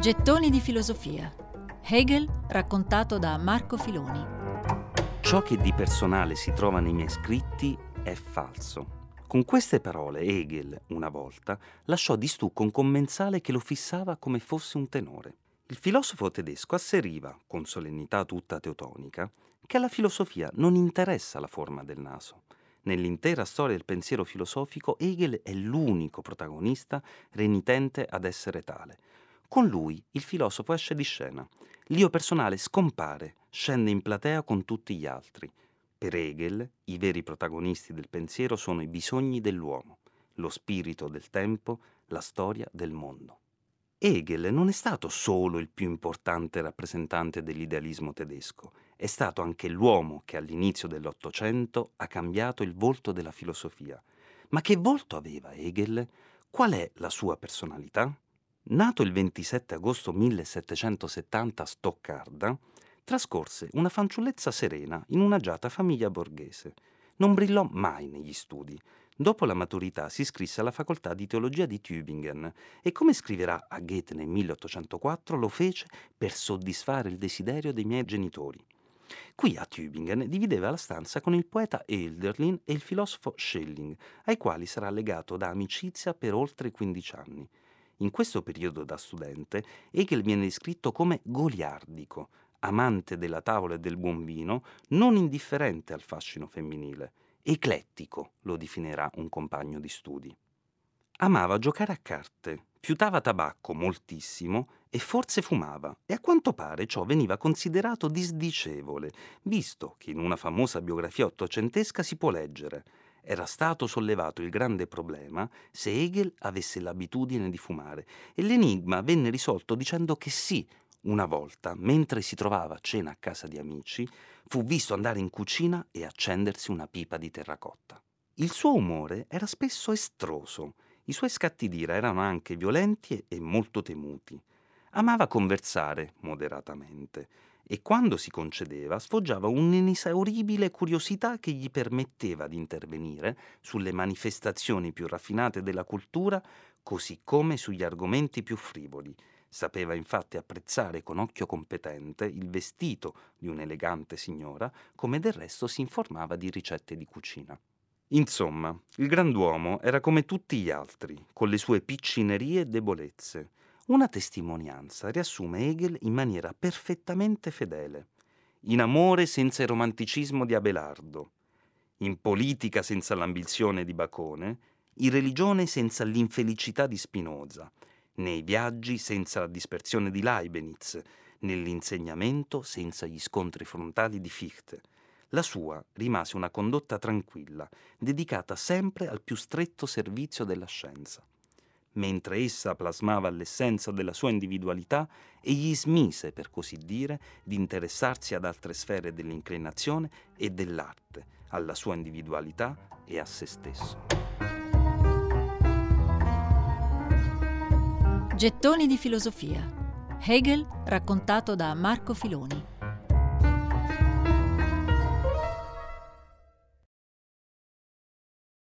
Gettoni di filosofia. Hegel raccontato da Marco Filoni. Ciò che di personale si trova nei miei scritti è falso. Con queste parole Hegel, una volta, lasciò di stucco un commensale che lo fissava come fosse un tenore. Il filosofo tedesco asseriva, con solennità tutta teutonica, che alla filosofia non interessa la forma del naso. Nell'intera storia del pensiero filosofico Hegel è l'unico protagonista renitente ad essere tale. Con lui il filosofo esce di scena. L'io personale scompare, scende in platea con tutti gli altri. Per Hegel i veri protagonisti del pensiero sono i bisogni dell'uomo, lo spirito del tempo, la storia del mondo. Hegel non è stato solo il più importante rappresentante dell'idealismo tedesco, è stato anche l'uomo che all'inizio dell'Ottocento ha cambiato il volto della filosofia. Ma che volto aveva Hegel? Qual è la sua personalità? Nato il 27 agosto 1770 a Stoccarda, trascorse una fanciullezza serena in un'agiata famiglia borghese. Non brillò mai negli studi, Dopo la maturità si iscrisse alla facoltà di teologia di Tübingen e come scriverà a Goethe nel 1804 lo fece per soddisfare il desiderio dei miei genitori. Qui a Tübingen divideva la stanza con il poeta Hölderlin e il filosofo Schelling, ai quali sarà legato da amicizia per oltre 15 anni. In questo periodo da studente Hegel viene descritto come goliardico, amante della tavola e del buon vino, non indifferente al fascino femminile. Eclettico lo definirà un compagno di studi. Amava giocare a carte, fiutava tabacco moltissimo e forse fumava, e a quanto pare ciò veniva considerato disdicevole, visto che in una famosa biografia ottocentesca si può leggere era stato sollevato il grande problema se Hegel avesse l'abitudine di fumare e l'enigma venne risolto dicendo che sì, una volta, mentre si trovava a cena a casa di amici, fu visto andare in cucina e accendersi una pipa di terracotta. Il suo umore era spesso estroso, i suoi scatti d'ira erano anche violenti e molto temuti. Amava conversare moderatamente e quando si concedeva sfoggiava un'inesauribile curiosità che gli permetteva di intervenire sulle manifestazioni più raffinate della cultura, così come sugli argomenti più frivoli, Sapeva infatti apprezzare con occhio competente il vestito di un'elegante signora, come del resto si informava di ricette di cucina. Insomma, il grand'uomo era come tutti gli altri, con le sue piccinerie e debolezze. Una testimonianza riassume Hegel in maniera perfettamente fedele. In amore senza il romanticismo di Abelardo, in politica senza l'ambizione di Bacone, in religione senza l'infelicità di Spinoza, nei viaggi senza la dispersione di Leibniz, nell'insegnamento senza gli scontri frontali di Fichte. La sua rimase una condotta tranquilla, dedicata sempre al più stretto servizio della scienza. Mentre essa plasmava l'essenza della sua individualità, egli smise, per così dire, di interessarsi ad altre sfere dell'inclinazione e dell'arte, alla sua individualità e a se stesso. Gettoni di filosofia. Hegel raccontato da Marco Filoni.